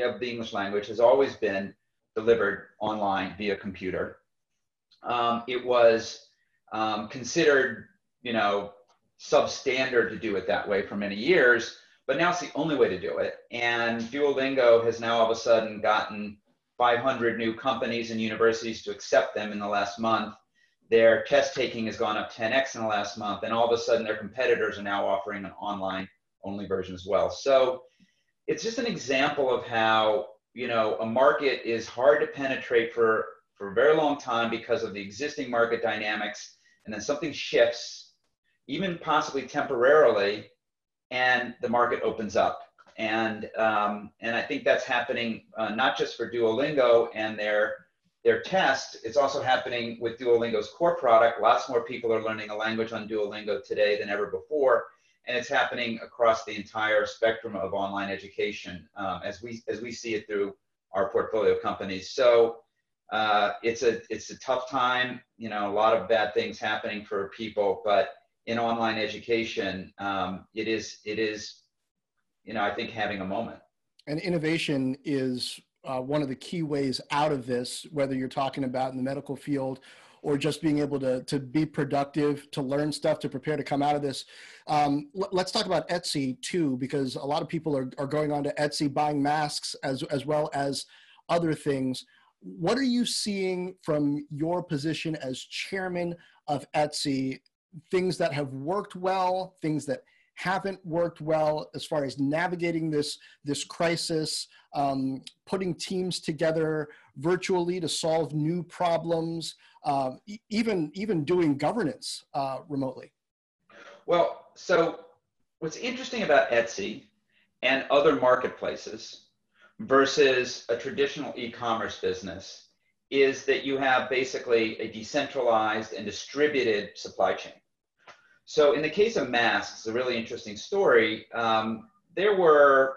of the English language has always been delivered online via computer. Um, it was um, considered, you know, substandard to do it that way for many years, but now it's the only way to do it. And Duolingo has now all of a sudden gotten 500 new companies and universities to accept them in the last month. Their test taking has gone up 10x in the last month, and all of a sudden their competitors are now offering an online only version as well. So it's just an example of how you know a market is hard to penetrate for for a very long time because of the existing market dynamics, and then something shifts, even possibly temporarily, and the market opens up. And um, and I think that's happening uh, not just for Duolingo and their their test. It's also happening with Duolingo's core product. Lots more people are learning a language on Duolingo today than ever before, and it's happening across the entire spectrum of online education um, as we as we see it through our portfolio companies. So. Uh, it's a it's a tough time. You know, a lot of bad things happening for people, but in online education, um, it is it is, you know, I think having a moment. And innovation is uh, one of the key ways out of this, whether you're talking about in the medical field or just being able to, to be productive, to learn stuff, to prepare to come out of this. Um, l- let's talk about Etsy too, because a lot of people are, are going on to Etsy buying masks as, as well as other things. What are you seeing from your position as chairman of Etsy things that have worked well, things that haven't worked well as far as navigating this this crisis, um, putting teams together virtually to solve new problems, uh, even even doing governance uh, remotely. Well, so what's interesting about Etsy and other marketplaces versus a traditional e-commerce business is that you have basically a decentralized and distributed supply chain. So in the case of masks, a really interesting story. Um, there were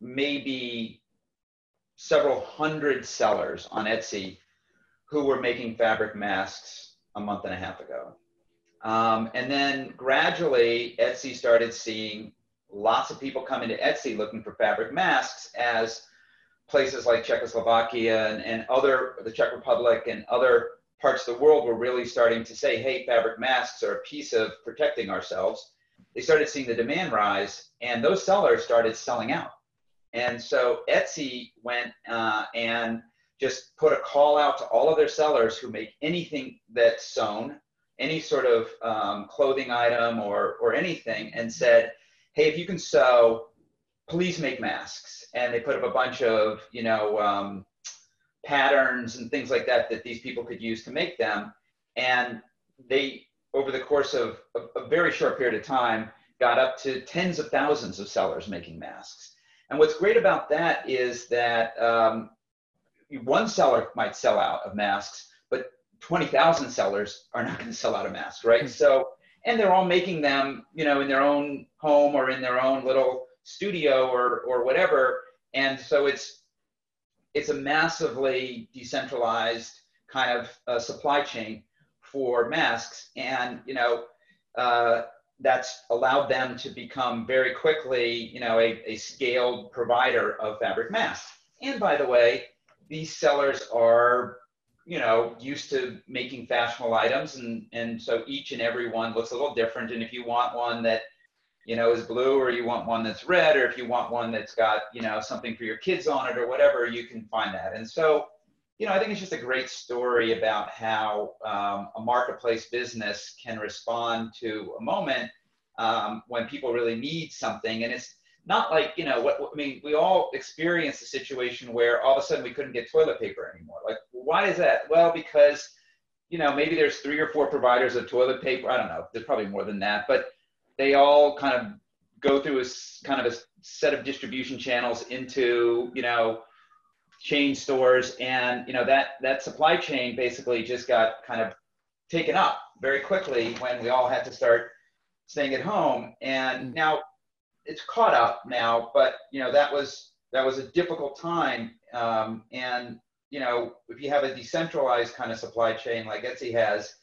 maybe several hundred sellers on Etsy who were making fabric masks a month and a half ago. Um, and then gradually, Etsy started seeing lots of people come into Etsy looking for fabric masks as places like Czechoslovakia and, and other, the Czech Republic and other parts of the world were really starting to say, hey, fabric masks are a piece of protecting ourselves. They started seeing the demand rise, and those sellers started selling out. And so Etsy went uh, and just put a call out to all of their sellers who make anything that's sewn, any sort of um, clothing item or, or anything, and said, hey, if you can sew, please make masks. And they put up a bunch of, you know, um, patterns and things like that that these people could use to make them. And they, over the course of a, a very short period of time, got up to tens of thousands of sellers making masks. And what's great about that is that um, one seller might sell out of masks, but 20,000 sellers are not going to sell out of masks, right? Mm-hmm. So, and they're all making them, you know, in their own home or in their own little studio or, or whatever. And so it's, it's a massively decentralized kind of uh, supply chain for masks, and you know uh, that's allowed them to become very quickly, you know, a, a scaled provider of fabric masks. And by the way, these sellers are you know used to making fashionable items. And and so each and every one looks a little different. And if you want one that you know, is blue or you want one that's red or if you want one that's got, you know, something for your kids on it or whatever, you can find that. And so, you know, I think it's just a great story about how um, a marketplace business can respond to a moment um, when people really need something. And it's not like, you know, what, I mean, we all experienced a situation where all of a sudden we couldn't get toilet paper anymore. Like, why is that? Well, because, you know, maybe there's three or four providers of toilet paper. I don't know. There's probably more than that. But they all kind of go through a kind of a set of distribution channels into you know chain stores. And you know that that supply chain basically just got kind of taken up very quickly when we all had to start staying at home. And mm. now it's caught up now but you know that was that was a difficult time. Um, and you know if you have a decentralized kind of supply chain like etsy has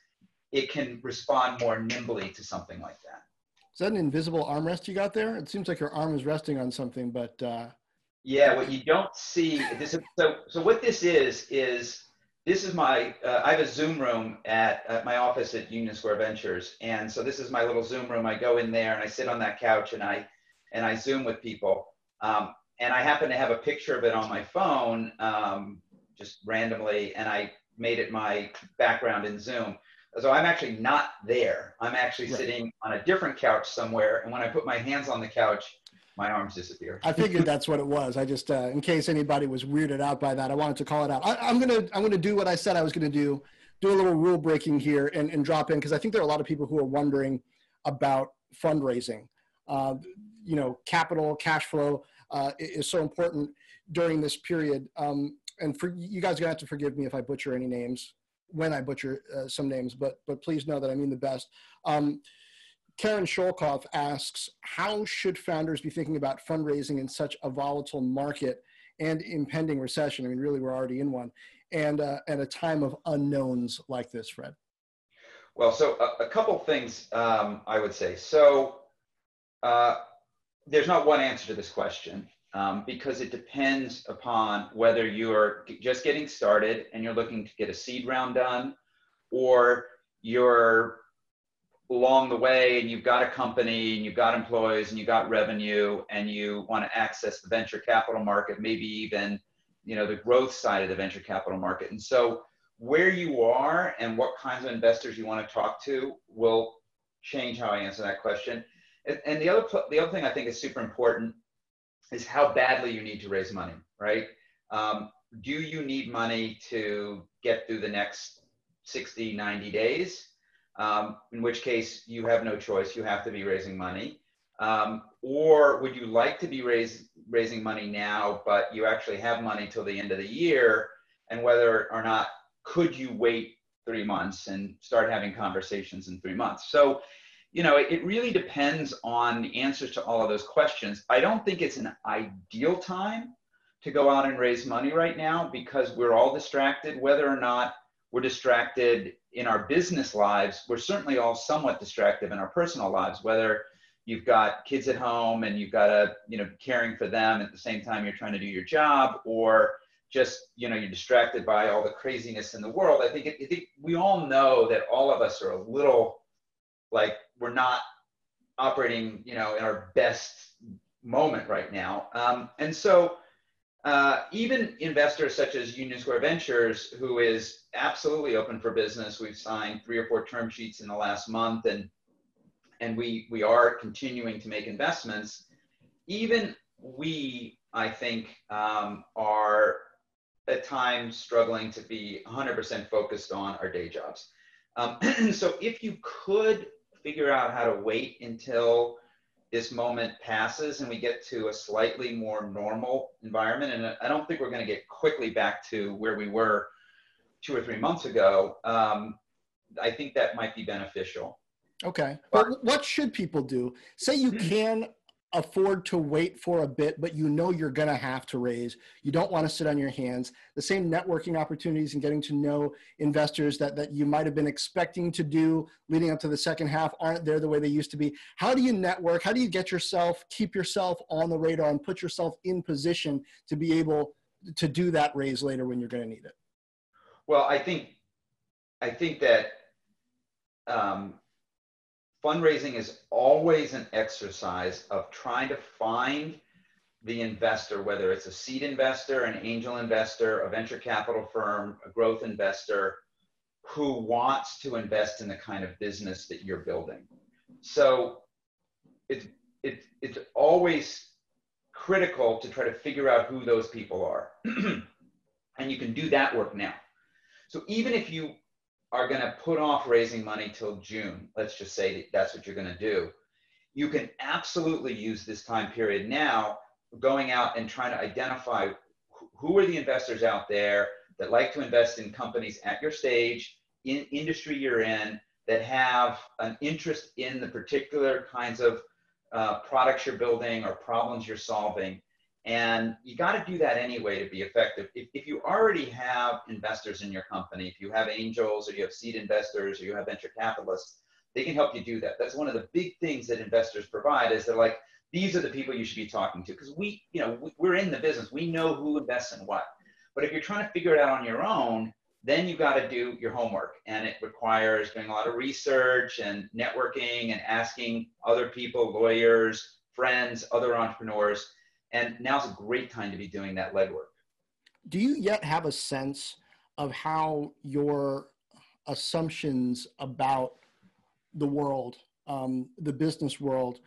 it can respond more nimbly to something like that is that an invisible armrest you got there? It seems like your arm is resting on something, but uh, Yeah, what you don't see this is so so what this is is this is my uh, I have a Zoom room at, at my office at Union Square Ventures, and so this is my little Zoom room. I go in there and I sit on that couch and I and I Zoom with people. Um, and I happen to have a picture of it on my phone, um, just randomly, and I made it my background in Zoom. So I'm actually not there. I'm actually right. sitting on a different couch somewhere, and when I put my hands on the couch, my arms disappear. I figured that's what it was. I just, uh, in case anybody was weirded out by that, I wanted to call it out. I, am gonna, I'm gonna do what I said I was gonna do, do a little rule breaking here and, and drop in because I think there are a lot of people who are wondering about fundraising. Uh, you know, capital, cash flow uh, is so important during this period. Um, and for you guys, are gonna have to forgive me if I butcher any names when I butcher uh, some names, but but please know that I mean the best. Um, Karen Sholkoff asks, how should founders be thinking about fundraising in such a volatile market and impending recession? I mean, really, we're already in one, and uh, at a time of unknowns like this, Fred. Well, so a, a couple things um, I would say. So uh, there's not one answer to this question um, because it depends upon whether you're just getting started and you're looking to get a seed round done, or you're along the way and you've got a company and you've got employees and you've got revenue and you want to access the venture capital market, maybe even you know the growth side of the venture capital market. And so where you are and what kinds of investors you want to talk to will change how I answer that question. And, and the other the other thing I think is super important is how badly you need to raise money, right? Um, do you need money to get through the next 60, 90 days? um, in which case you have no choice. You have to be raising money. Um, or would you like to be raise, raising money now, but you actually have money till the end of the year? And whether or not could you wait three months and start having conversations in three months? So, you know, it, it really depends on the answers to all of those questions. I don't think it's an ideal time to go out and raise money right now because we're all distracted, whether or not we're distracted in our business lives. We're certainly all somewhat distracted in our personal lives, whether you've got kids at home and you've got to, you know, caring for them at the same time you're trying to do your job, or just, you know, you're distracted by all the craziness in the world. I think, it, I think we all know that all of us are a little like we're not operating, you know, in our best moment right now. Um, and so, uh, even investors such as Union Square Ventures, who is absolutely open for business, we've signed three or four term sheets in the last month, and and we we are continuing to make investments. Even we, I think, um, are at times struggling to be 100% focused on our day jobs. Um, so if you could figure out how to wait until this moment passes and we get to a slightly more normal environment. And I don't think we're going to get quickly back to where we were two or three months ago. Um, I think that might be beneficial. Okay. But what should people do? Say you can afford to wait for a bit, but you know you're going to have to raise. You don't want to sit on your hands. The same networking opportunities and getting to know investors that, that you might have been expecting to do leading up to the second half aren't there the way they used to be. How do you network? How do you get yourself, keep yourself on the radar and put yourself in position to be able to do that raise later when you're going to need it? Well, I think, I think that um, fundraising is always an exercise of trying to find the investor, whether it's a seed investor, an angel investor, a venture capital firm, a growth investor, who wants to invest in the kind of business that you're building. So it's, it's, it's always critical to try to figure out who those people are. and you can do that work now. So even if you are going to put off raising money till June, let's just say that that's what you're going to do, you can absolutely use this time period now going out and trying to identify who are the investors out there that like to invest in companies at your stage, in industry you're in, that have an interest in the particular kinds of uh, products you're building or problems you're solving and you got to do that anyway to be effective. If, if you already have investors in your company, if you have angels or you have seed investors or you have venture capitalists, they can help you do that. That's one of the big things that investors provide is they're like, these are the people you should be talking to because we, you know, we're in the business. We know who invests in what. But if you're trying to figure it out on your own, then you got to do your homework and it requires doing a lot of research and networking and asking other people, lawyers, friends, other entrepreneurs. And now's a great time to be doing that legwork. Do you yet have a sense of how your assumptions about the world, um, the business world,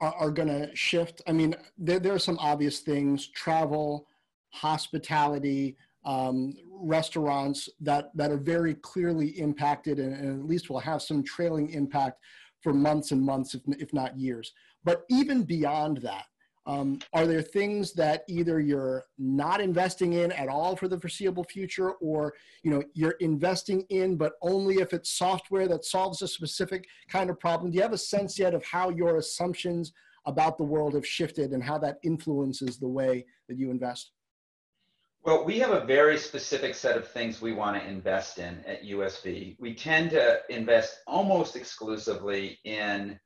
are, are going to shift? I mean, there, there are some obvious things travel, hospitality, um, restaurants that, that are very clearly impacted and, and, at least will have some trailing impact for months and months, if, if not years. But even beyond that, um, are there things that either you're not investing in at all for the foreseeable future, or you know you're investing in, but only if it's software that solves a specific kind of problem? Do you have a sense yet of how your assumptions about the world have shifted and how that influences the way that you invest? Well, we have a very specific set of things we want to invest in at USV. We tend to invest almost exclusively in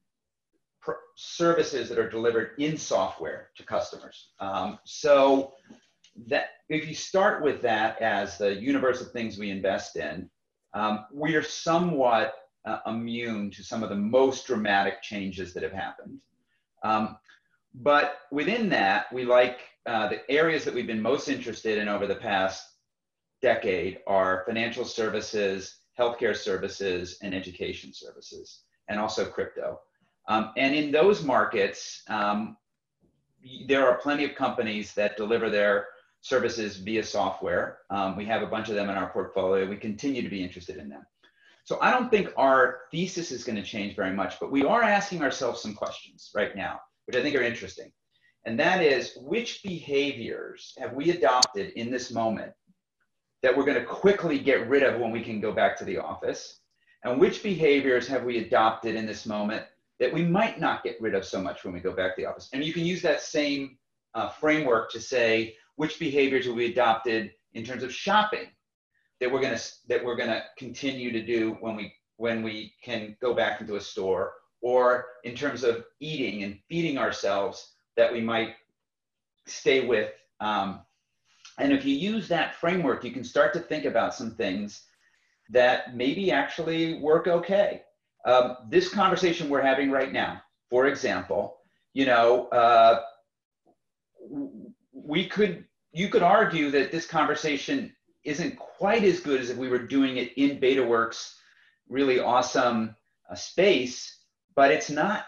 services that are delivered in software to customers. Um, so that if you start with that as the universe of things we invest in, um, we are somewhat uh, immune to some of the most dramatic changes that have happened. Um, but within that, we like uh, the areas that we've been most interested in over the past decade are financial services, healthcare services, and education services, and also crypto. Um, and in those markets, um, there are plenty of companies that deliver their services via software. Um, we have a bunch of them in our portfolio. We continue to be interested in them. So I don't think our thesis is going to change very much, but we are asking ourselves some questions right now, which I think are interesting. And that is which behaviors have we adopted in this moment that we're going to quickly get rid of when we can go back to the office? And which behaviors have we adopted in this moment that we might not get rid of so much when we go back to the office? And you can use that same uh, framework to say which behaviors will we adopted in terms of shopping that we're to that we're to continue to do when we when we can go back into a store or in terms of eating and feeding ourselves that we might stay with. Um, and if you use that framework, you can start to think about some things that maybe actually work okay. Um, this conversation we're having right now, for example, you know, uh, we could, you could argue that this conversation isn't quite as good as if we were doing it in BetaWorks, really awesome uh, space, but it's not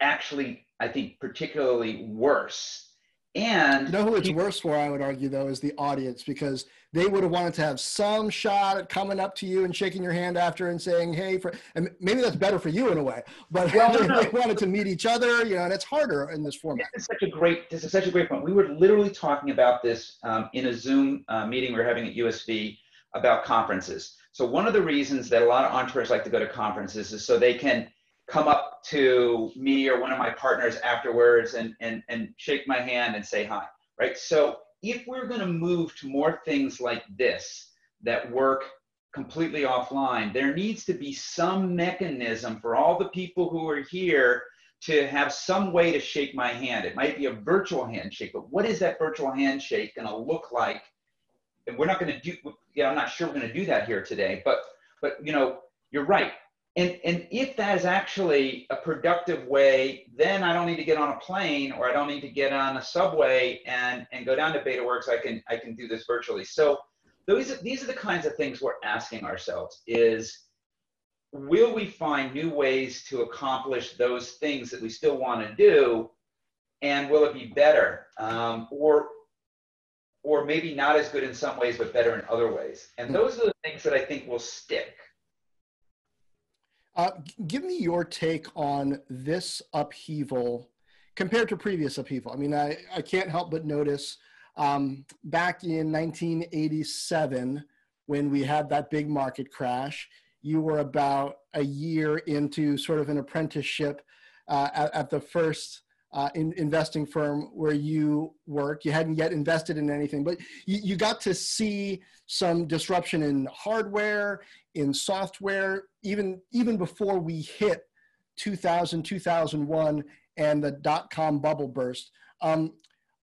actually I think, particularly worse. And you know who it's people, worse for, I would argue, though, is the audience because they would have wanted to have some shot at coming up to you and shaking your hand after and saying, "Hey," for and maybe that's better for you in a way. But well, they, they, wanted to meet each other, you know, and it's harder in this format. This is such a great. This is such a great point. We were literally talking about this um, in a Zoom uh, meeting we were having at USV about conferences. So one of the reasons that a lot of entrepreneurs like to go to conferences is so they can come up to me or one of my partners afterwards and, and, and shake my hand and say hi, right? So if we're going to move to more things like this that work completely offline, there needs to be some mechanism for all the people who are here to have some way to shake my hand. It might be a virtual handshake, but what is that virtual handshake going to look like? And we're not going to do, yeah, I'm not sure we're going to do that here today, but, but, you know, you're right and, and if that is actually a productive way, then I don't need to get on a plane or I don't need to get on a subway and, and go down to BetaWorks. I can, I can do this virtually. So those, these are the kinds of things we're asking ourselves is, will we find new ways to accomplish those things that we still want to do? And will it be better? Um, or, or maybe not as good in some ways, but better in other ways. And those are the things that I think will stick. Uh, give me your take on this upheaval compared to previous upheaval. I mean, I, I can't help but notice um, back in 1987, when we had that big market crash, you were about a year into sort of an apprenticeship uh, at, at, the first uh, in, investing firm where you work. You hadn't yet invested in anything, but you, you got to see some disruption in hardware, in software, even even before we hit 2000, 2001, and the dot com bubble burst. Um,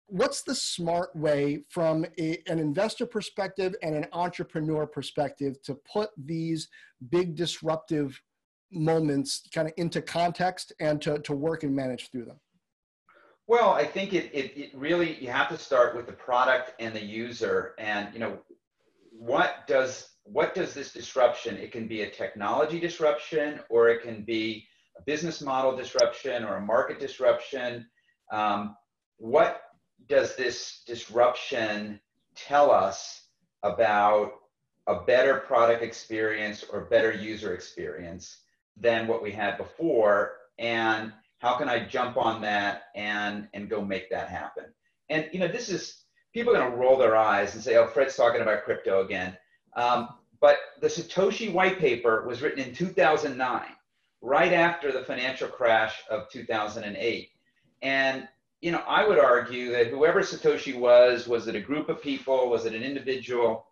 what's the smart way from a, an investor perspective and an entrepreneur perspective to put these big disruptive moments kind of into context and to, to work and manage through them? Well, I think it, it, it really, you have to start with the product and the user and, you know, what does, what does this disruption, it can be a technology disruption or it can be a business model disruption or a market disruption. Um, what does this disruption tell us about a better product experience or better user experience than what we had before? And how can I jump on that and, and go make that happen? And, you know, this is, people are going to roll their eyes and say, oh, Fred's talking about crypto again. Um, but the Satoshi white paper was written in 2009, right after the financial crash of 2008. And, you know, I would argue that whoever Satoshi was, was it a group of people, was it an individual,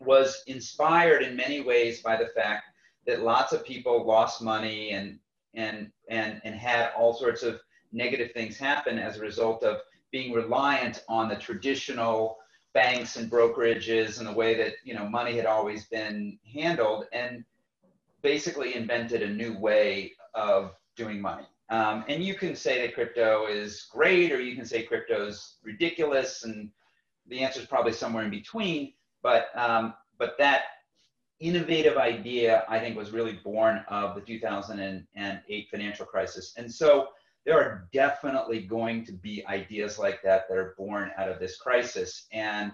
was inspired in many ways by the fact that lots of people lost money and and and and had all sorts of negative things happen as a result of being reliant on the traditional banks and brokerages and the way that you know money had always been handled and basically invented a new way of doing money. Um, and you can say that crypto is great or you can say crypto is ridiculous and the answer is probably somewhere in between but um, but that innovative idea, I think, was really born of the 2008 financial crisis. And so there are definitely going to be ideas like that that are born out of this crisis. And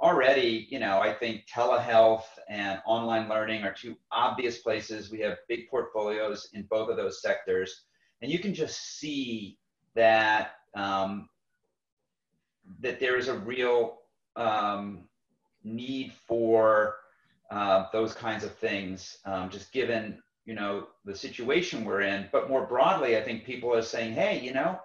already, you know, I think telehealth and online learning are two obvious places. We have big portfolios in both of those sectors. And you can just see that um, that there is a real um, need for uh, those kinds of things, um, just given you know the situation we're in. But more broadly, I think people are saying, hey, you know,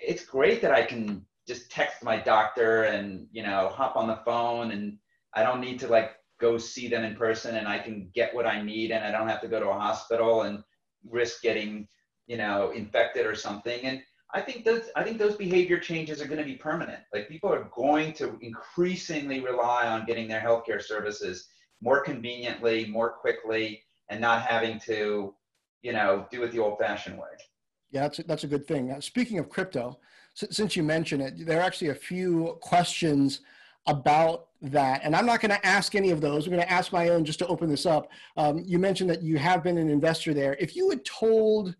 it's great that I can just text my doctor and you know hop on the phone, and I don't need to like go see them in person, and I can get what I need, and I don't have to go to a hospital and risk getting you know infected or something. And I think those I think those behavior changes are going to be permanent. Like people are going to increasingly rely on getting their healthcare services more conveniently, more quickly, and not having to, you know, do it the old-fashioned way. Yeah, that's a, that's a good thing. Now, speaking of crypto, since you mentioned it, there are actually a few questions about that. And I'm not going to ask any of those. I'm going to ask my own just to open this up. Um, you mentioned that you have been an investor there. If you had told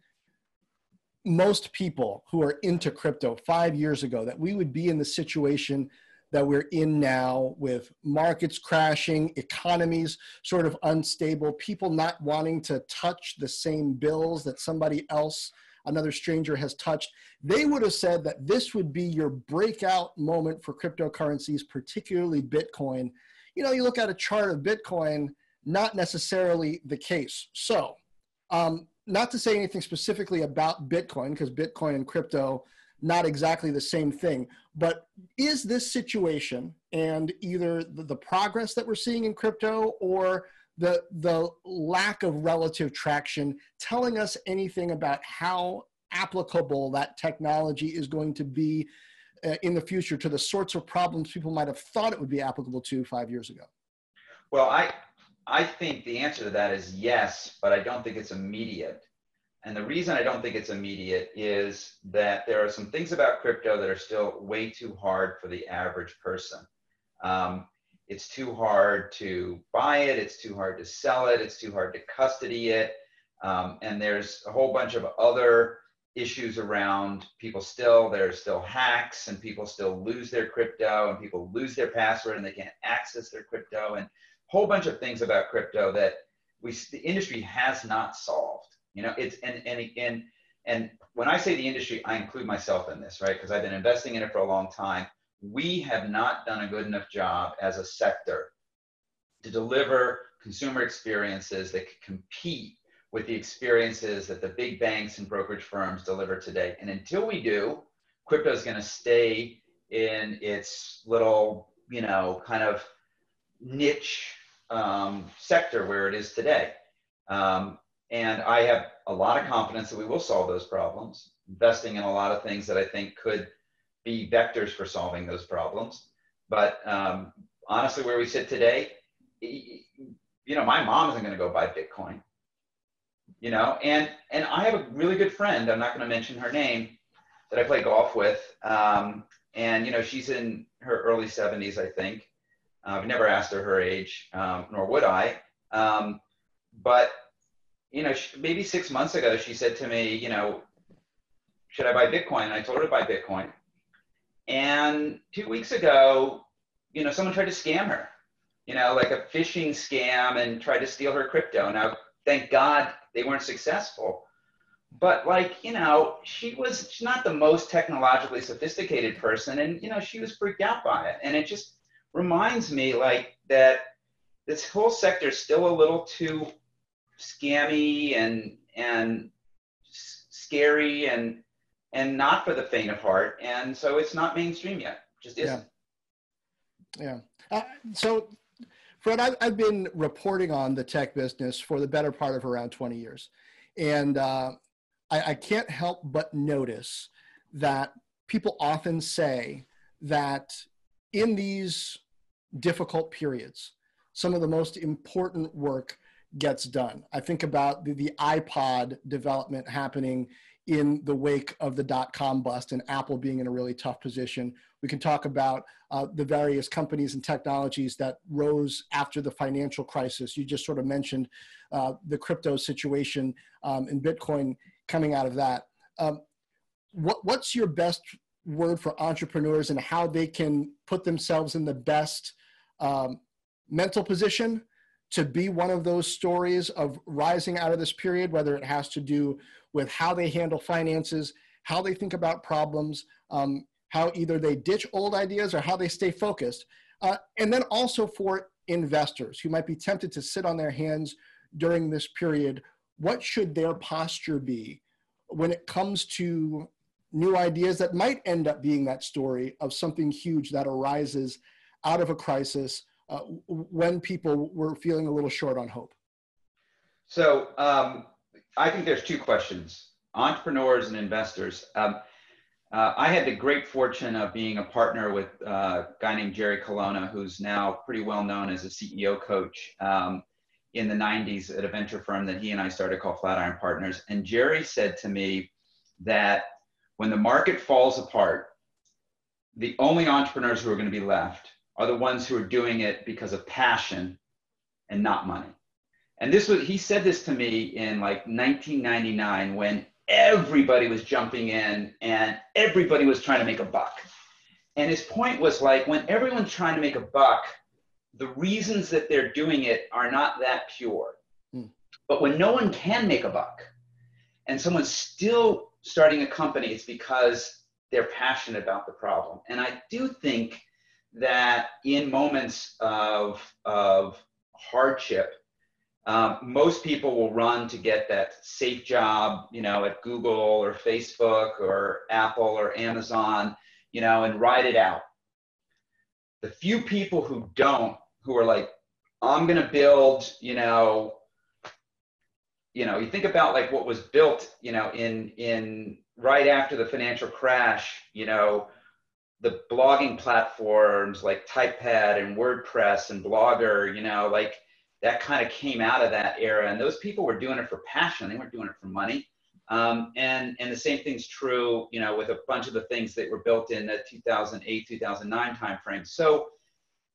most people who are into crypto five years ago that we would be in the situation that we're in now with markets crashing, economies sort of unstable, people not wanting to touch the same bills that somebody else, another stranger has touched, they would have said that this would be your breakout moment for cryptocurrencies, particularly Bitcoin. You know, you look at a chart of Bitcoin, not necessarily the case. So, um, not to say anything specifically about Bitcoin, because Bitcoin and crypto not exactly the same thing. But is this situation and either the, the progress that we're seeing in crypto or the the lack of relative traction telling us anything about how applicable that technology is going to be uh, in the future to the sorts of problems people might have thought it would be applicable to five years ago? Well, I I think the answer to that is yes, but I don't think it's immediate. And the reason I don't think it's immediate is that there are some things about crypto that are still way too hard for the average person. Um, it's too hard to buy it, it's too hard to sell it, it's too hard to custody it. Um, and there's a whole bunch of other issues around people still, there's still hacks and people still lose their crypto and people lose their password and they can't access their crypto and a whole bunch of things about crypto that we, the industry has not solved. You know, it's and and and and when I say the industry, I include myself in this, right? Because I've been investing in it for a long time. We have not done a good enough job as a sector to deliver consumer experiences that could compete with the experiences that the big banks and brokerage firms deliver today. And until we do, crypto is going to stay in its little, you know, kind of niche um, sector where it is today. Um, and I have a lot of confidence that we will solve those problems, investing in a lot of things that I think could be vectors for solving those problems. But um, honestly, where we sit today, you know, my mom isn't going to go buy Bitcoin. You know, and and I have a really good friend. I'm not going to mention her name that I play golf with. Um, and you know, she's in her early 70s, I think. Uh, I've never asked her her age, um, nor would I. Um, but you know, maybe six months ago, she said to me, you know, should I buy Bitcoin? And I told her to buy Bitcoin. And two weeks ago, you know, someone tried to scam her, you know, like a phishing scam and tried to steal her crypto. Now, thank God they weren't successful. But like, you know, she was she's not the most technologically sophisticated person. And, you know, she was freaked out by it. And it just reminds me like that this whole sector is still a little too scammy and, and scary and, and not for the faint of heart. And so it's not mainstream yet. Just isn't. Yeah. yeah. Uh, so, Fred, I've, I've been reporting on the tech business for the better part of around 20 years. And uh, I, I can't help but notice that people often say that in these difficult periods, some of the most important work gets done. I think about the, the iPod development happening in the wake of the dot com bust and Apple being in a really tough position. We can talk about uh, the various companies and technologies that rose after the financial crisis. You just sort of mentioned uh, the crypto situation um, and Bitcoin coming out of that. Um, what, what's your best word for entrepreneurs and how they can put themselves in the best um, mental position to be one of those stories of rising out of this period, whether it has to do with how they handle finances, how they think about problems, um, how either they ditch old ideas or how they stay focused. Uh, and then also for investors who might be tempted to sit on their hands during this period, what should their posture be when it comes to new ideas that might end up being that story of something huge that arises out of a crisis uh, when people were feeling a little short on hope? So um, I think there's two questions entrepreneurs and investors. Um, uh, I had the great fortune of being a partner with uh, a guy named Jerry Colonna, who's now pretty well known as a CEO coach um, in the 90s at a venture firm that he and I started called Flatiron Partners. And Jerry said to me that when the market falls apart, the only entrepreneurs who are going to be left are the ones who are doing it because of passion and not money. And this was, he said this to me in like 1999 when everybody was jumping in and everybody was trying to make a buck. And his point was like, when everyone's trying to make a buck, the reasons that they're doing it are not that pure. Mm. But when no one can make a buck and someone's still starting a company, it's because they're passionate about the problem. And I do think that in moments of, of hardship, um, most people will run to get that safe job, you know, at Google or Facebook or Apple or Amazon, you know, and ride it out. The few people who don't, who are like, I'm going to build, you know, you know, you think about like what was built, you know, in in right after the financial crash, you know, the blogging platforms like Typepad and WordPress and Blogger, you know, like that kind of came out of that era. And those people were doing it for passion. They weren't doing it for money. Um, and, and the same thing's true, you know, with a bunch of the things that were built in the 2008, 2009 timeframe. So,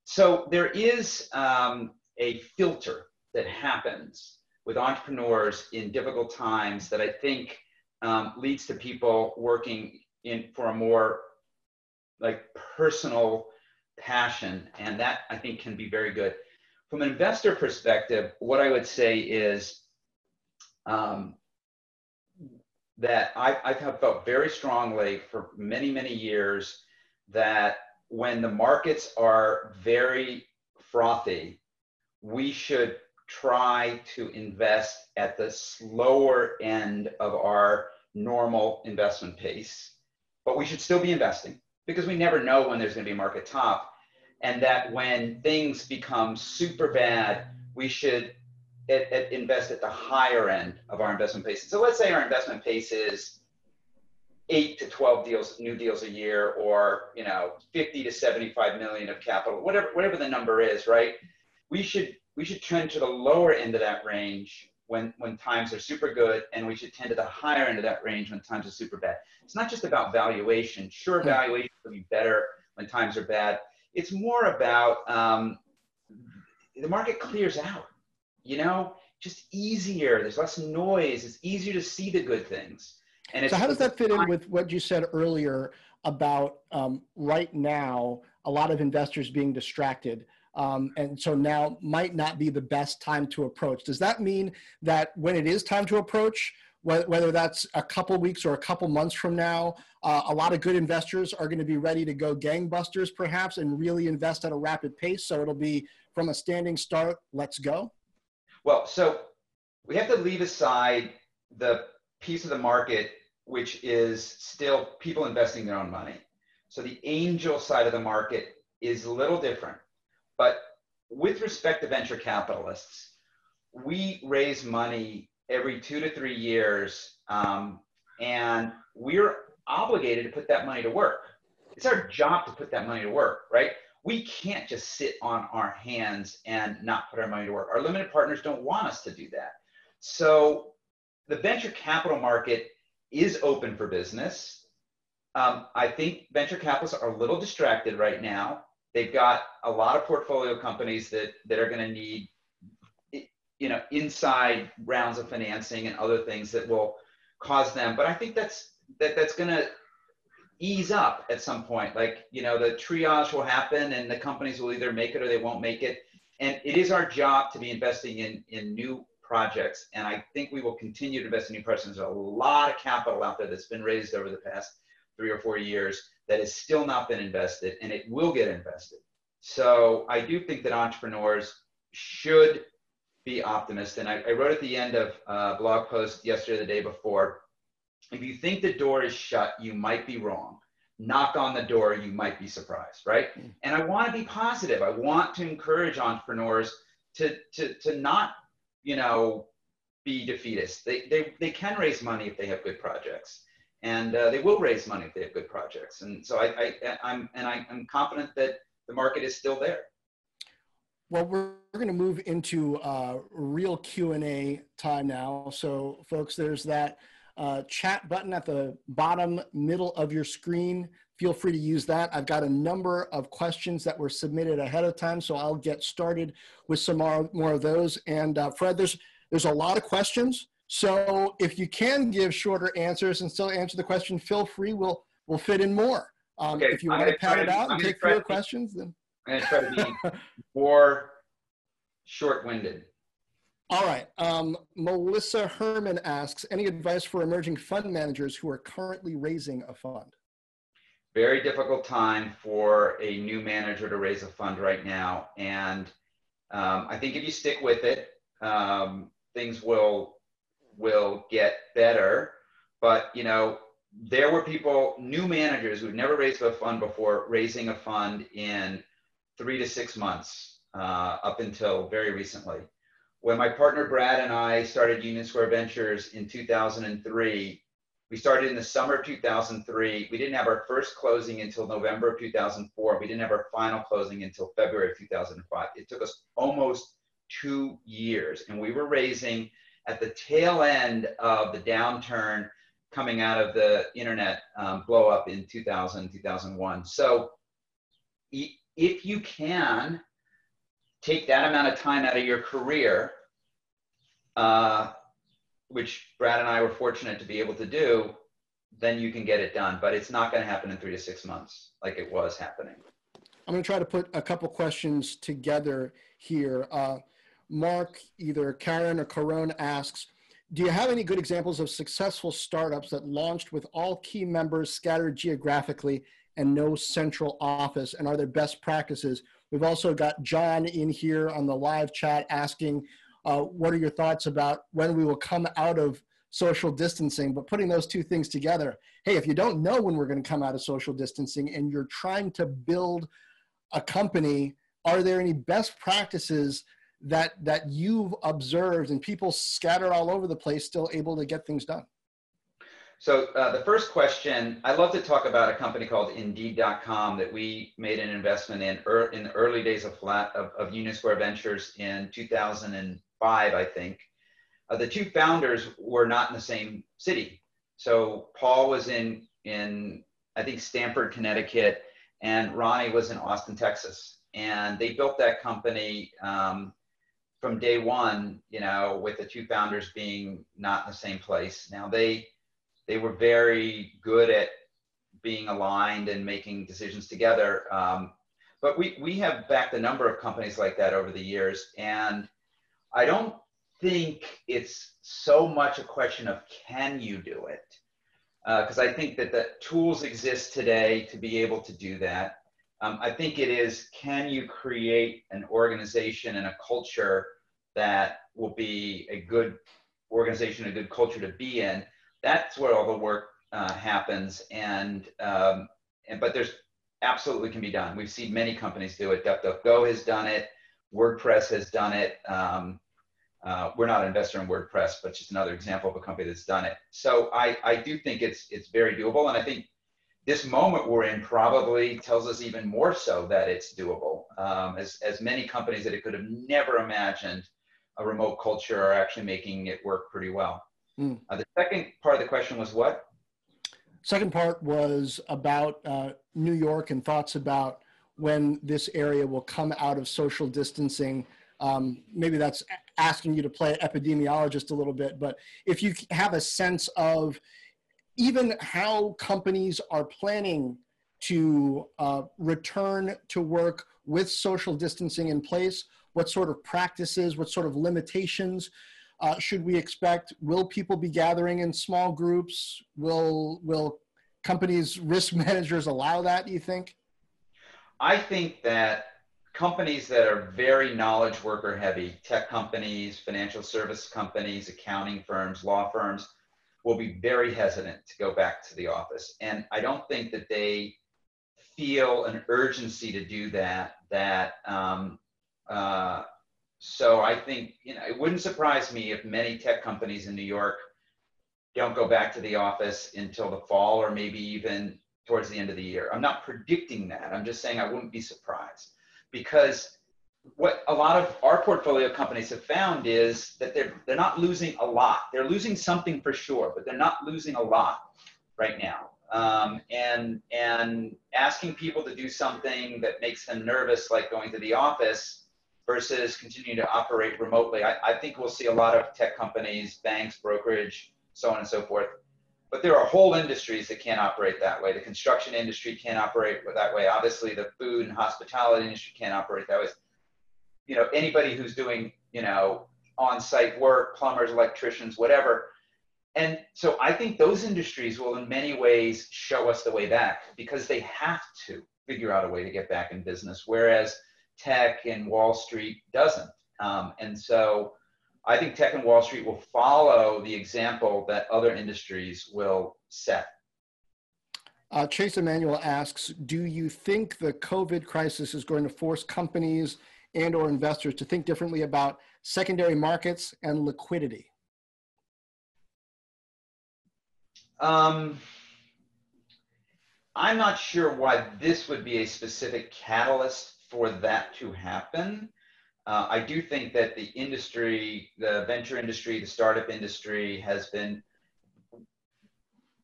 so there is um, a filter that happens with entrepreneurs in difficult times that I think um, leads to people working in for a more like personal passion, and that I think can be very good. From an investor perspective, what I would say is um, that I, I have felt very strongly for many, many years that when the markets are very frothy, we should try to invest at the slower end of our normal investment pace, but we should still be investing because we never know when there's going to be a market top. And that when things become super bad, we should at, at invest at the higher end of our investment pace. So let's say our investment pace is eight to 12 deals, new deals a year, or, you know, 50 to 75 million of capital, whatever, whatever the number is, right? We should, we should trend to the lower end of that range when, when times are super good, and we should tend to the higher end of that range when times are super bad. It's not just about valuation. Sure, hmm. valuation will be better when times are bad. It's more about um, the market clears out, you know, just easier. There's less noise. It's easier to see the good things. And so how does that fit in with what you said earlier about um, right now, a lot of investors being distracted? Um, and so now might not be the best time to approach. Does that mean that when it is time to approach, whether that's a couple weeks or a couple months from now, uh, a lot of good investors are going to be ready to go gangbusters perhaps and really invest at a rapid pace. So it'll be from a standing start, let's go. Well, so we have to leave aside the piece of the market which is still people investing their own money. So the angel side of the market is a little different. But with respect to venture capitalists, we raise money every two to three years, um, and we're obligated to put that money to work. It's our job to put that money to work, right? We can't just sit on our hands and not put our money to work. Our limited partners don't want us to do that. So the venture capital market is open for business. Um, I think venture capitalists are a little distracted right now. They've got a lot of portfolio companies that, that are going to need you know inside rounds of financing and other things that will cause them but i think that's that that's going to ease up at some point like you know the triage will happen and the companies will either make it or they won't make it and it is our job to be investing in in new projects. And I think we will continue to invest in new projects. There's a lot of capital out there that's been raised over the past three or four years that has still not been invested, and it will get invested. So I do think that entrepreneurs should be optimists. And I, I wrote at the end of a blog post yesterday, the day before, if you think the door is shut, you might be wrong. Knock on the door, you might be surprised, right? Hmm. And I want to be positive. I want to encourage entrepreneurs to, to, to not you know, be defeatist. They, they, they can raise money if they have good projects. And uh, they will raise money if they have good projects. And so I, I, I'm, and I, I'm confident that the market is still there. Well, we're, we're going to move into uh, real Q&A time now. So folks, there's that uh, chat button at the bottom middle of your screen. Feel free to use that. I've got a number of questions that were submitted ahead of time, so I'll get started with some more, more of those. And uh, Fred, there's, there's a lot of questions. So if you can give shorter answers and still answer the question, feel free. We'll, we'll fit in more. Um, okay, if you want to pad it out and take fewer questions, then. I'm going to try to be more short-winded. All right. Um, Melissa Herman asks, any advice for emerging fund managers who are currently raising a fund? Very difficult time for a new manager to raise a fund right now. And um, I think if you stick with it, um, things will will get better. But you know, there were people, new managers who'd never raised a fund before, raising a fund in three to six months uh, up until very recently when my partner Brad and I started Union Square Ventures in 2003, we started in the summer of 2003. We didn't have our first closing until November of 2004. We didn't have our final closing until February of 2005. It took us almost two years, and we were raising at the tail end of the downturn coming out of the internet um, blow up in 2000, 2001. So if you can take that amount of time out of your career, uh, which Brad and I were fortunate to be able to do, then you can get it done. But it's not going to happen in three to six months like it was happening. I'm going to try to put a couple questions together here. Uh, Mark, either Karen or Corone asks, do you have any good examples of successful startups that launched with all key members scattered geographically and no central office? And are there best practices We've also got John in here on the live chat asking, uh, what are your thoughts about when we will come out of social distancing? But putting those two things together, hey, if you don't know when we're going to come out of social distancing and you're trying to build a company, are there any best practices that that you've observed and people scattered all over the place still able to get things done? So uh, the first question, I love to talk about a company called Indeed.com that we made an investment in er, in the early days of, flat, of, of Union Square Ventures in 2005, I think. Uh, the two founders were not in the same city. So Paul was in in I think Stamford, Connecticut, and Rony was in Austin, Texas. And they built that company um, from day one, you know, with the two founders being not in the same place. Now they they were very good at being aligned and making decisions together. Um, but we we have backed a number of companies like that over the years, and I don't think it's so much a question of can you do it because uh, I think that the tools exist today to be able to do that. Um, I think it is can you create an organization and a culture that will be a good organization, a good culture to be in. That's where all the work uh, happens. And, um, and but there's absolutely can be done. We've seen many companies do it. DuckDuckGo has done it. WordPress has done it. Um, uh, we're not an investor in WordPress, but just another example of a company that's done it. So I, I do think it's it's very doable, and I think this moment we're in probably tells us even more so that it's doable. Um, as as many companies that it could have never imagined a remote culture are actually making it work pretty well. Mm. Uh, the second part of the question was what? Second part was about uh, New York and thoughts about when this area will come out of social distancing um, maybe that's asking you to play epidemiologist a little bit, but if you have a sense of even how companies are planning to uh, return to work with social distancing in place, what sort of practices, what sort of limitations uh, should we expect? Will people be gathering in small groups? Will will companies risk managers allow that? Do you think? I think that companies that are very knowledge worker heavy, tech companies, financial service companies, accounting firms, law firms, will be very hesitant to go back to the office. And I don't think that they feel an urgency to do that. That um, uh, so I think you know it wouldn't surprise me if many tech companies in New York don't go back to the office until the fall or maybe even towards the end of the year. I'm not predicting that. I'm just saying I wouldn't be surprised because what a lot of our portfolio companies have found is that they're they're not losing a lot. They're losing something for sure, but they're not losing a lot right now. Um, and and asking people to do something that makes them nervous, like going to the office, versus continuing to operate remotely. I, I think we'll see a lot of tech companies, banks, brokerage, so on and so forth, but there are whole industries that can't operate that way. The construction industry can't operate that way. Obviously, the food and hospitality industry can't operate that way. You know, anybody who's doing, you know, on-site work, plumbers, electricians, whatever. And so I think those industries will in many ways show us the way back because they have to figure out a way to get back in business, whereas tech and Wall Street doesn't. Um, and so I think tech and Wall Street will follow the example that other industries will set. Uh, Chase Emmanuel asks, do you think the COVID crisis is going to force companies and or investors to think differently about secondary markets and liquidity? Um, I'm not sure why this would be a specific catalyst for that to happen. Uh, I do think that the industry, the venture industry, the startup industry has been,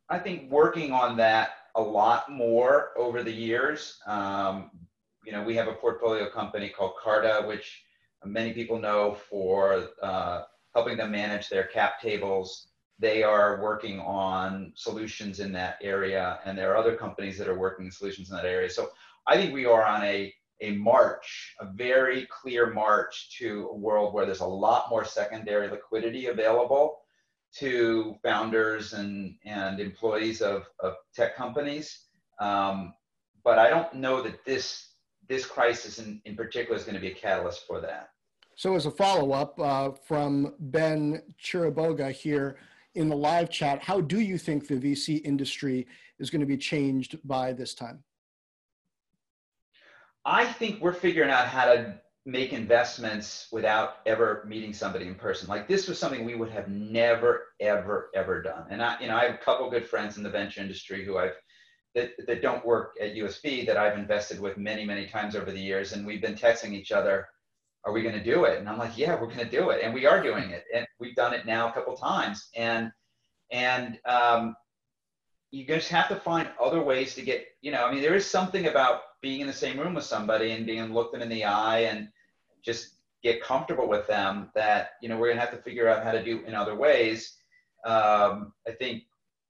I think, working on that a lot more over the years. Um, you know, we have a portfolio company called Carta, which many people know for uh, helping them manage their cap tables. They are working on solutions in that area, and there are other companies that are working solutions in that area. So I think we are on a a march, a very clear march to a world where there's a lot more secondary liquidity available to founders and, and employees of, of tech companies. Um, but I don't know that this, this crisis in, in particular is going to be a catalyst for that. So as a follow-up uh, from Ben Chiraboga here in the live chat, how do you think the VC industry is going to be changed by this time? I think we're figuring out how to make investments without ever meeting somebody in person. Like this was something we would have never, ever, ever done. And I, you know, I have a couple good friends in the venture industry who I've that, that don't work at USV that I've invested with many, many times over the years. And we've been texting each other, are we going to do it? And I'm like, yeah, we're going to do it. And we are doing it. And we've done it now a couple times. And, and, um, you just have to find other ways to get, you know, I mean, there is something about being in the same room with somebody and being look them in the eye and just get comfortable with them that, you know, we're to have to figure out how to do in other ways. Um, I think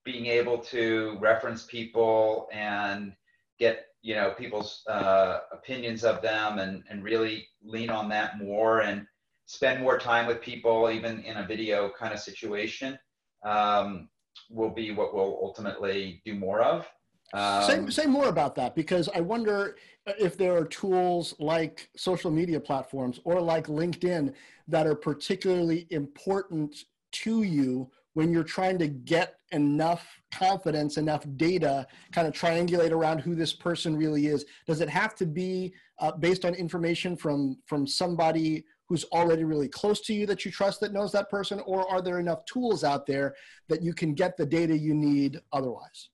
being able to reference people and get you know people's uh, opinions of them and and really lean on that more and spend more time with people even in a video kind of situation um, will be what we'll ultimately do more of um, say, say more about that because I wonder if there are tools like social media platforms or like LinkedIn that are particularly important to you when you're trying to get enough confidence, enough data, kind of triangulate around who this person really is? Does it have to be uh, based on information from from somebody who's already really close to you that you trust that knows that person, or are there enough tools out there that you can get the data you need otherwise?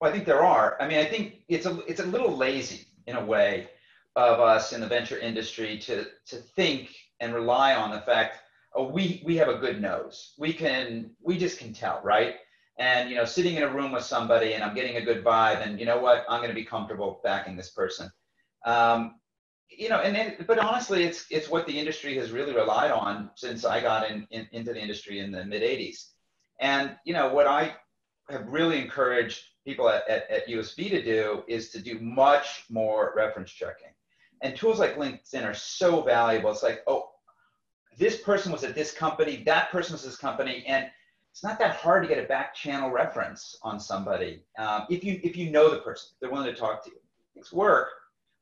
Well, I think there are. I mean, I think it's a it's a little lazy in a way of us in the venture industry to to think and rely on the fact oh, we we have a good nose. We can we just can tell, right? And you know, sitting in a room with somebody and I'm getting a good vibe, and you know what, I'm going to be comfortable backing this person. Um, you know, and then, but honestly, it's it's what the industry has really relied on since I got in, in into the industry in the mid '80s. And you know, what I have really encouraged people at, at, at USV to do is to do much more reference checking. And tools like LinkedIn are so valuable. It's like, oh, this person was at this company, that person was this company, and it's not that hard to get a back channel reference on somebody um, if you if you know the person, they're willing to talk to you. It's work,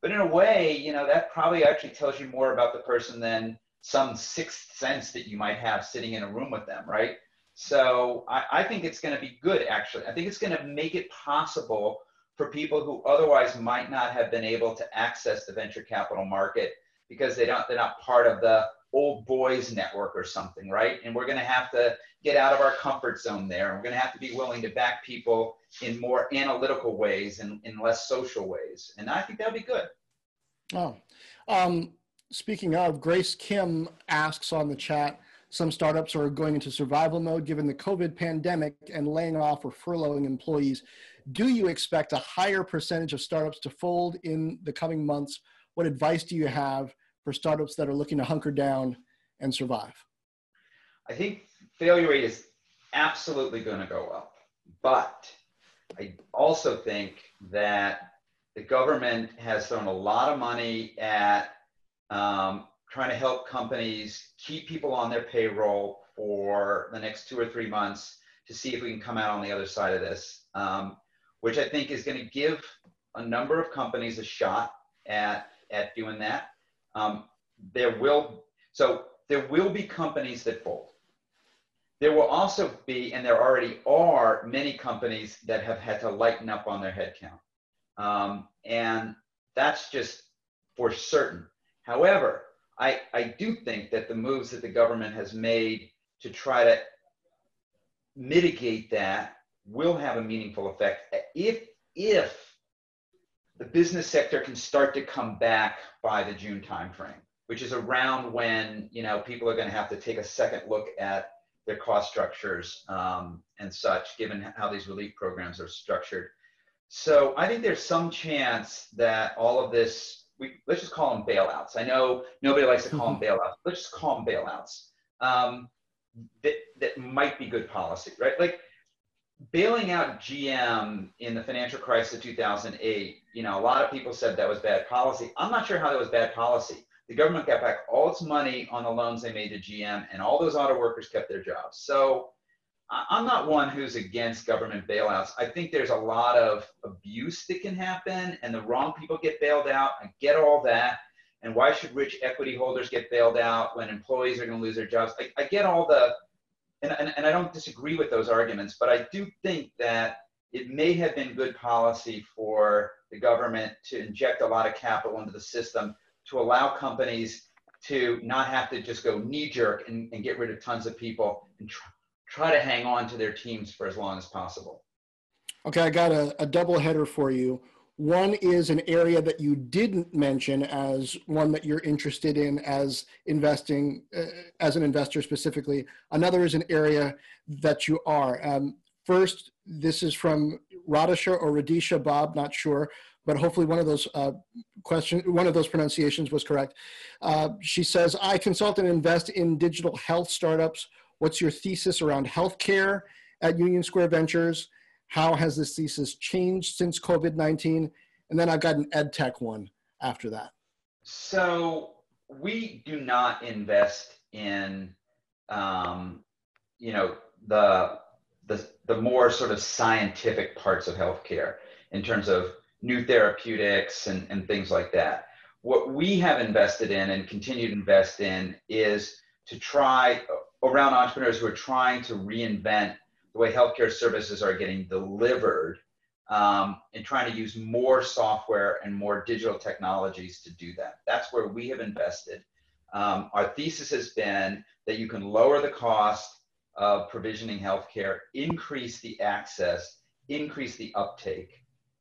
but in a way, you know that probably actually tells you more about the person than some sixth sense that you might have sitting in a room with them, right? So I, I think it's going to be good. Actually, I think it's going to make it possible for people who otherwise might not have been able to access the venture capital market because they don't they're not part of the old boys network or something, right? And we're going to have to get out of our comfort zone there. We're going to have to be willing to back people in more analytical ways and in less social ways. And I think that'll be good. Oh, um, speaking of, Grace Kim asks on the chat, some startups are going into survival mode given the COVID pandemic and laying off or furloughing employees. Do you expect a higher percentage of startups to fold in the coming months? What advice do you have for startups that are looking to hunker down and survive? I think failure rate is absolutely going to go up. But I also think that the government has thrown a lot of money at um, trying to help companies keep people on their payroll for the next two or three months to see if we can come out on the other side of this, um, which I think is going to give a number of companies a shot at, at doing that. Um, there will so there will be companies that fold. There will also be, and there already are, many companies that have had to lighten up on their headcount, um, and that's just for certain. However, I, I do think that the moves that the government has made to try to mitigate that will have a meaningful effect if if the business sector can start to come back by the June timeframe, which is around when you know people are going to have to take a second look at their cost structures um, and such, given how these relief programs are structured. So I think there's some chance that all of this, we, let's just call them bailouts. I know nobody likes to call them mm-hmm. bailouts. Let's just call them bailouts. Um, that, that might be good policy, right? Like bailing out GM in the financial crisis of 2008, you know, a lot of people said that was bad policy. I'm not sure how that was bad policy. The government got back all its money on the loans they made to GM, and all those auto workers kept their jobs. So I'm not one who's against government bailouts. I think there's a lot of abuse that can happen, and the wrong people get bailed out. I get all that. And why should rich equity holders get bailed out when employees are going to lose their jobs? I, I get all the and, and, and I don't disagree with those arguments, but I do think that it may have been good policy for the government to inject a lot of capital into the system to allow companies to not have to just go knee jerk and, and get rid of tons of people and try, try to hang on to their teams for as long as possible. Okay, I got a, a double header for you. One is an area that you didn't mention as one that you're interested in as investing, uh, as an investor specifically. Another is an area that you are. Um, first, this is from Radisha or Radisha Bob, not sure, but hopefully one of those uh, questions, one of those pronunciations was correct. Uh, she says, I consult and invest in digital health startups. What's your thesis around healthcare at Union Square Ventures? How has this thesis changed since COVID 19? And then I've got an ed tech one after that. So we do not invest in, um, you know, the, the, the more sort of scientific parts of healthcare in terms of new therapeutics and, and things like that. What we have invested in and continue to invest in is to try around entrepreneurs who are trying to reinvent the way healthcare services are getting delivered um, and trying to use more software and more digital technologies to do that. That's where we have invested. Um, our thesis has been that you can lower the cost of provisioning healthcare, increase the access, increase the uptake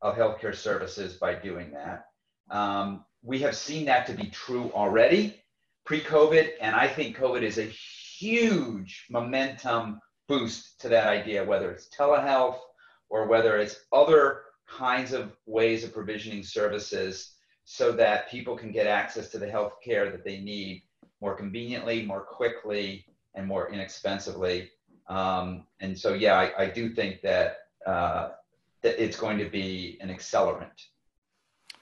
of healthcare services by doing that. Um, we have seen that to be true already pre-COVID, and I think COVID is a huge momentum boost to that idea, whether it's telehealth or whether it's other kinds of ways of provisioning services so that people can get access to the health care that they need more conveniently, more quickly, and more inexpensively. Um, and so, yeah, I, I do think that, uh, that it's going to be an accelerant.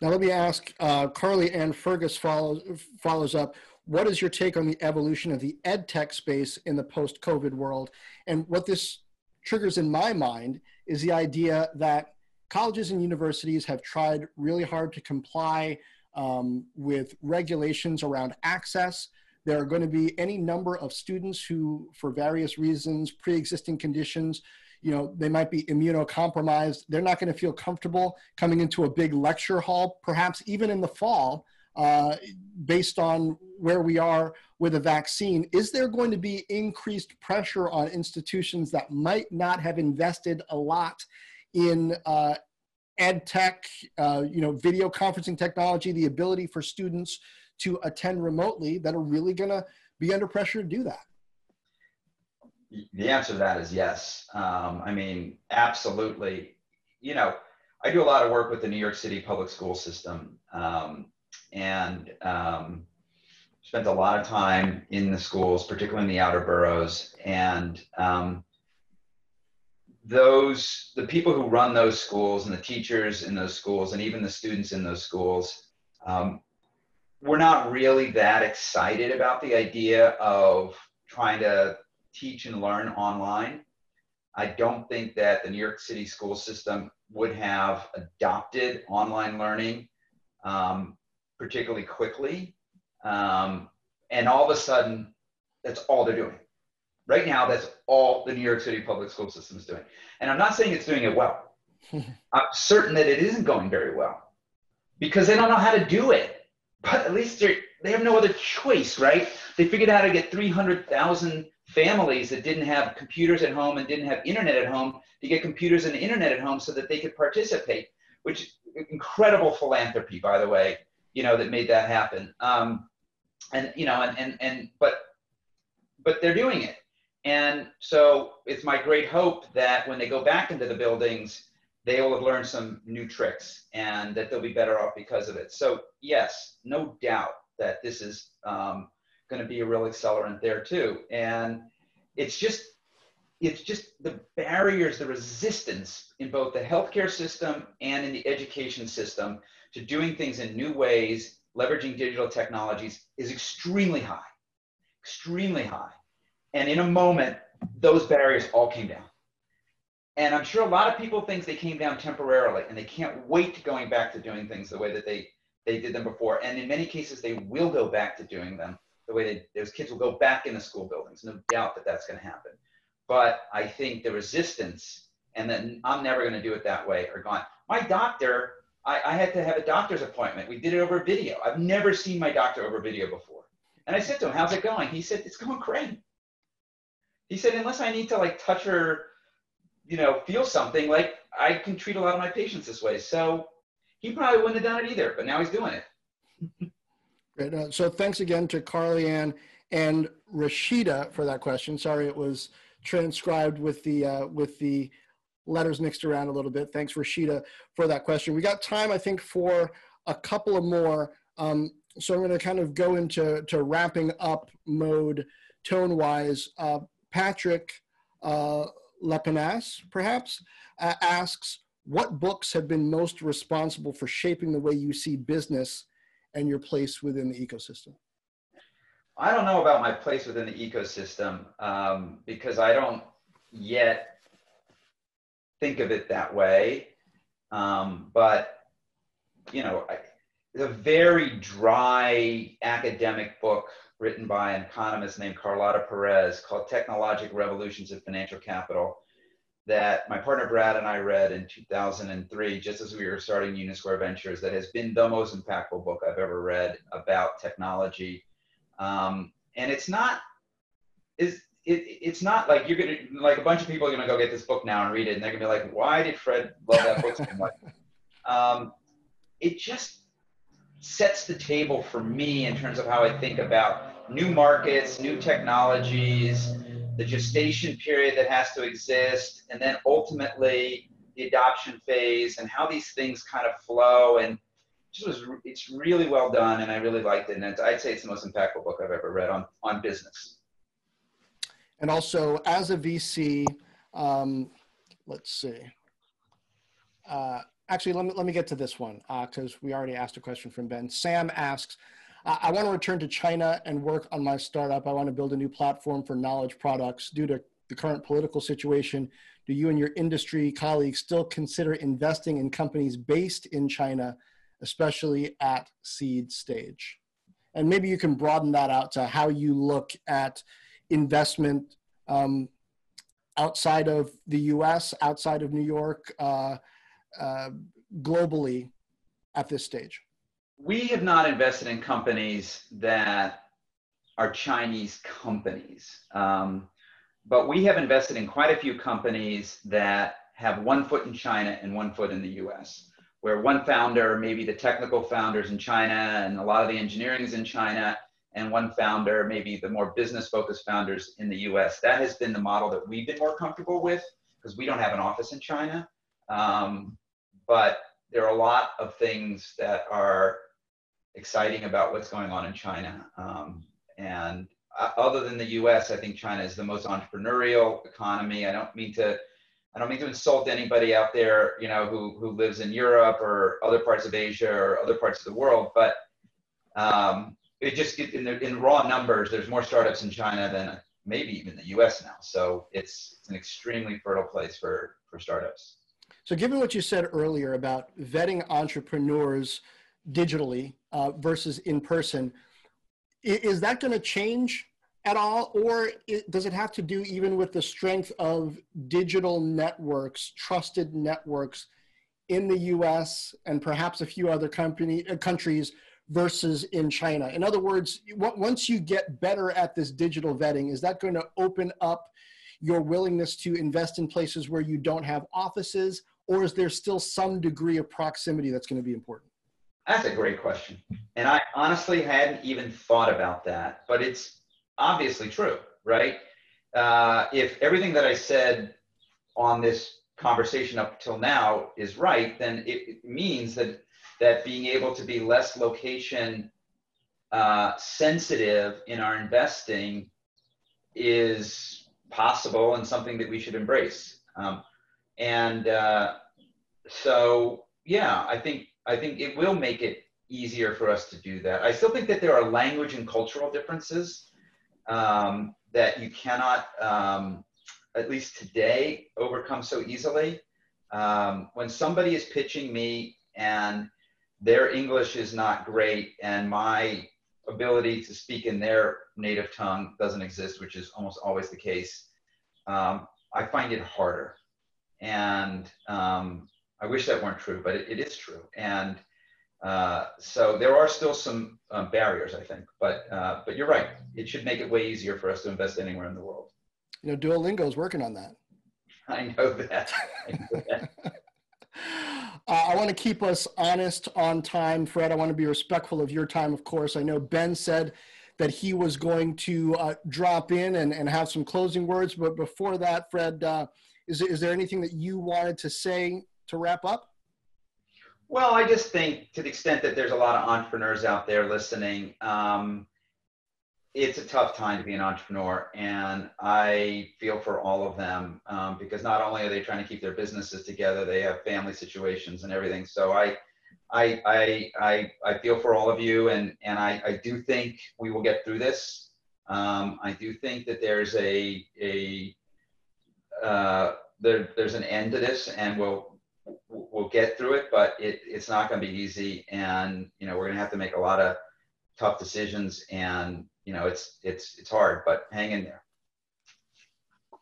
Now, let me ask uh, Carly Ann Fergus follows, follows up what is your take on the evolution of the ed tech space in the post COVID world? And what this triggers in my mind is the idea that colleges and universities have tried really hard to comply um, with regulations around access. There are going to be any number of students who, for various reasons, pre existing conditions, you know, they might be immunocompromised. They're not going to feel comfortable coming into a big lecture hall, perhaps even in the fall, uh, based on where we are with a vaccine, is there going to be increased pressure on institutions that might not have invested a lot in uh, ed tech, uh, you know, video conferencing technology, the ability for students to attend remotely that are really going to be under pressure to do that? The answer to that is yes. Um, I mean, absolutely. You know, I do a lot of work with the New York City public school system. Um, and um, spent a lot of time in the schools, particularly in the outer boroughs. And um, those, the people who run those schools and the teachers in those schools and even the students in those schools, um, we're not really that excited about the idea of trying to teach and learn online. I don't think that the New York City school system would have adopted online learning um, particularly quickly. Um, and all of a sudden, that's all they're doing. Right now, that's all the New York City public school system is doing. And I'm not saying it's doing it well. I'm certain that it isn't going very well because they don't know how to do it. But at least they they have no other choice, right? They figured out how to get 300,000 families that didn't have computers at home and didn't have internet at home to get computers and internet at home so that they could participate, which incredible philanthropy, by the way, you know, that made that happen. Um, and you know, and and and but but they're doing it. And so it's my great hope that when they go back into the buildings, they will have learned some new tricks and that they'll be better off because of it. So yes, no doubt that this is um, going to be a real accelerant there too. And it's just it's just the barriers, the resistance in both the healthcare system and in the education system to doing things in new ways, leveraging digital technologies is extremely high, extremely high. And in a moment, those barriers all came down. And I'm sure a lot of people think they came down temporarily and they can't wait to going back to doing things the way that they, they did them before. And in many cases, they will go back to doing them the way they, those kids will go back into school buildings. No doubt that that's going to happen. But I think the resistance and then I'm never going to do it that way are gone. My doctor I, I had to have a doctor's appointment. We did it over video. I've never seen my doctor over video before. And I said to him, how's it going? He said, it's going great. He said, unless I need to like touch or, you know, feel something, like I can treat a lot of my patients this way. So he probably wouldn't have done it either, but now he's doing it. Great. Uh, so thanks again to Carly Ann and Rashida for that question. Sorry, it was transcribed with the uh, with the letters mixed around a little bit. Thanks, Rashida, for that question. We got time, I think, for a couple of more. Um, so I'm going to kind of go into to wrapping up mode tone wise. Uh, Patrick uh, Lepenas, perhaps, uh, asks, what books have been most responsible for shaping the way you see business and your place within the ecosystem? I don't know about my place within the ecosystem um, because I don't yet think of it that way. Um, but, you know, I, a very dry academic book written by an economist named Carlota Perez called Technologic Revolutions of Financial Capital that my partner Brad and I read in 2003, just as we were starting Union Square Ventures, that has been the most impactful book I've ever read about technology. Um, and it's not, is it, it's not like you're gonna like a bunch of people are gonna go get this book now and read it, and they're gonna be like, "Why did Fred love that book so much?" Um, it just sets the table for me in terms of how I think about new markets, new technologies, the gestation period that has to exist, and then ultimately the adoption phase and how these things kind of flow. And it was it's really well done, and I really liked it. And I'd say it's the most impactful book I've ever read on on business. And also, as a VC, um, let's see. Uh, actually, let me let me get to this one because uh, we already asked a question from Ben. Sam asks, I want to return to China and work on my startup. I want to build a new platform for knowledge products. Due to the current political situation, do you and your industry colleagues still consider investing in companies based in China, especially at seed stage? And maybe you can broaden that out to how you look at investment um, outside of the US, outside of New York, uh, uh, globally at this stage we have not invested in companies that are Chinese companies. Um, but we have invested in quite a few companies that have one foot in China and one foot in the US, where one founder, maybe the technical founders in China and a lot of the engineering is in China, and one founder, maybe the more business focused founders in the US. That has been the model that we've been more comfortable with because we don't have an office in China. Um, but there are a lot of things that are exciting about what's going on in China. Um, and uh, other than the U.S., I think China is the most entrepreneurial economy. I don't mean to, I don't mean to insult anybody out there, you know, who who lives in Europe or other parts of Asia or other parts of the world, but um, it just in the, in raw numbers, there's more startups in China than maybe even the U.S. now. So it's, it's an extremely fertile place for for startups. So, given what you said earlier about vetting entrepreneurs digitally uh, versus in person. Is that going to change at all, or does it have to do even with the strength of digital networks, trusted networks in the U.S. and perhaps a few other company, uh, countries versus in China? In other words, once you get better at this digital vetting, is that going to open up your willingness to invest in places where you don't have offices, or is there still some degree of proximity that's going to be important? That's a great question. And I honestly hadn't even thought about that, but it's obviously true, right? Uh, if everything that I said on this conversation up till now is right, then it, it means that that being able to be less location uh, sensitive in our investing is possible and something that we should embrace. Um, and uh, so, yeah, I think I think it will make it easier for us to do that. I still think that there are language and cultural differences um, that you cannot, um, at least today, overcome so easily. Um, when somebody is pitching me and their English is not great and my ability to speak in their native tongue doesn't exist, which is almost always the case, um, I find it harder. And um, I wish that weren't true, but it, it is true. And Uh, so there are still some um, barriers, I think, but uh, but you're right. It should make it way easier for us to invest anywhere in the world. You know, Duolingo is working on that. I know that. I, know that. uh, I want to keep us honest on time, Fred. I want to be respectful of your time, of course. I know Ben said that he was going to uh, drop in and, and have some closing words, but before that, Fred, uh, is, is there anything that you wanted to say to wrap up? Well, I just think to the extent that there's a lot of entrepreneurs out there listening, um, it's a tough time to be an entrepreneur. And I feel for all of them um, because not only are they trying to keep their businesses together, they have family situations and everything. So I, I, I, I, I feel for all of you. And, and I, I do think we will get through this. Um, I do think that there's a, a, uh, there, there's an end to this and we'll, we'll get through it, but it, it's not going to be easy. And, you know, we're going to have to make a lot of tough decisions and, you know, it's, it's, it's hard, but hang in there.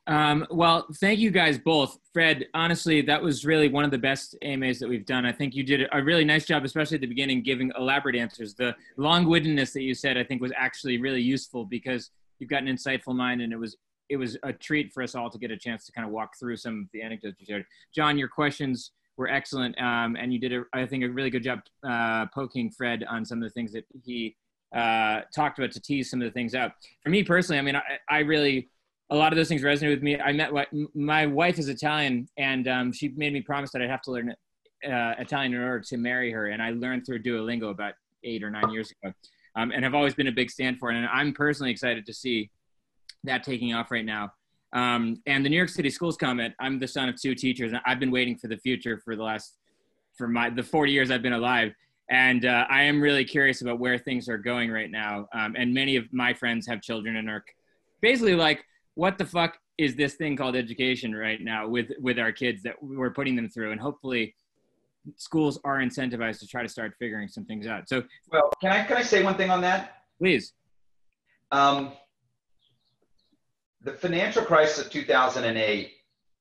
Um, well, thank you guys both. Fred, honestly, that was really one of the best AMAs that we've done. I think you did a really nice job, especially at the beginning, giving elaborate answers. The long-windedness that you said, I think, was actually really useful because you've got an insightful mind, and it was it was a treat for us all to get a chance to kind of walk through some of the anecdotes you shared. John, your questions were excellent, um, and you did, a, I think, a really good job uh, poking Fred on some of the things that he uh, talked about to tease some of the things out. For me personally, I mean, I, I really a lot of those things resonated with me. I met my wife is Italian, and um, she made me promise that I'd have to learn uh, Italian in order to marry her, and I learned through Duolingo about eight or nine years ago, um, and have always been a big stand for it. And I'm personally excited to see that taking off right now. Um, and the New York City schools comment, I'm the son of two teachers, and I've been waiting for the future for the last, for my, the 40 years I've been alive. And uh, I am really curious about where things are going right now. Um, and many of my friends have children and are basically like, what the fuck is this thing called education right now with, with our kids that we're putting them through? And hopefully schools are incentivized to try to start figuring some things out. So, well, can I, can I say one thing on that? Please. Um, the financial crisis of 2008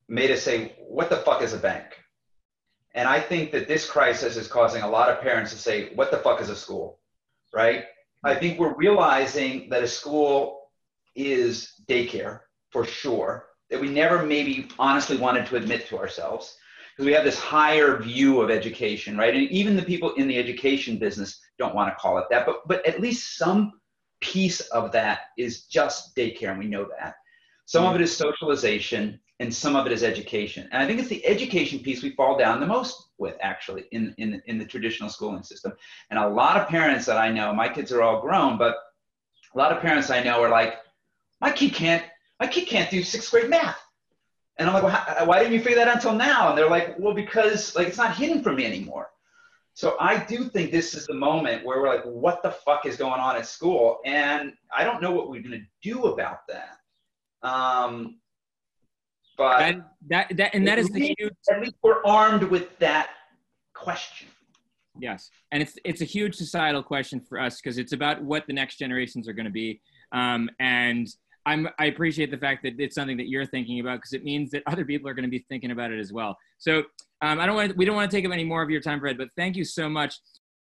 made us say, what the fuck is a bank? And I think that this crisis is causing a lot of parents to say, what the fuck is a school? Right? I think we're realizing that a school is daycare for sure, that we never maybe honestly wanted to admit to ourselves because we have this higher view of education, right? And even the people in the education business don't want to call it that, but, but at least some piece of that is just daycare, and we know that. Some of it is socialization and some of it is education. And I think it's the education piece we fall down the most with actually in, in, in the traditional schooling system. And a lot of parents that I know, my kids are all grown, but a lot of parents I know are like, my kid can't, my kid can't do sixth grade math. And I'm like, well, how, why didn't you figure that out until now? And they're like, well, because like it's not hidden from me anymore. So I do think this is the moment where we're like, what the fuck is going on at school? And I don't know what we're going to do about that. Um, but and that, that and that is the huge. At least we're armed with that question. Yes, and it's it's a huge societal question for us because it's about what the next generations are going to be. Um, and I'm I appreciate the fact that it's something that you're thinking about because it means that other people are going to be thinking about it as well. So um, I don't want we don't want to take up any more of your time, Fred, but thank you so much.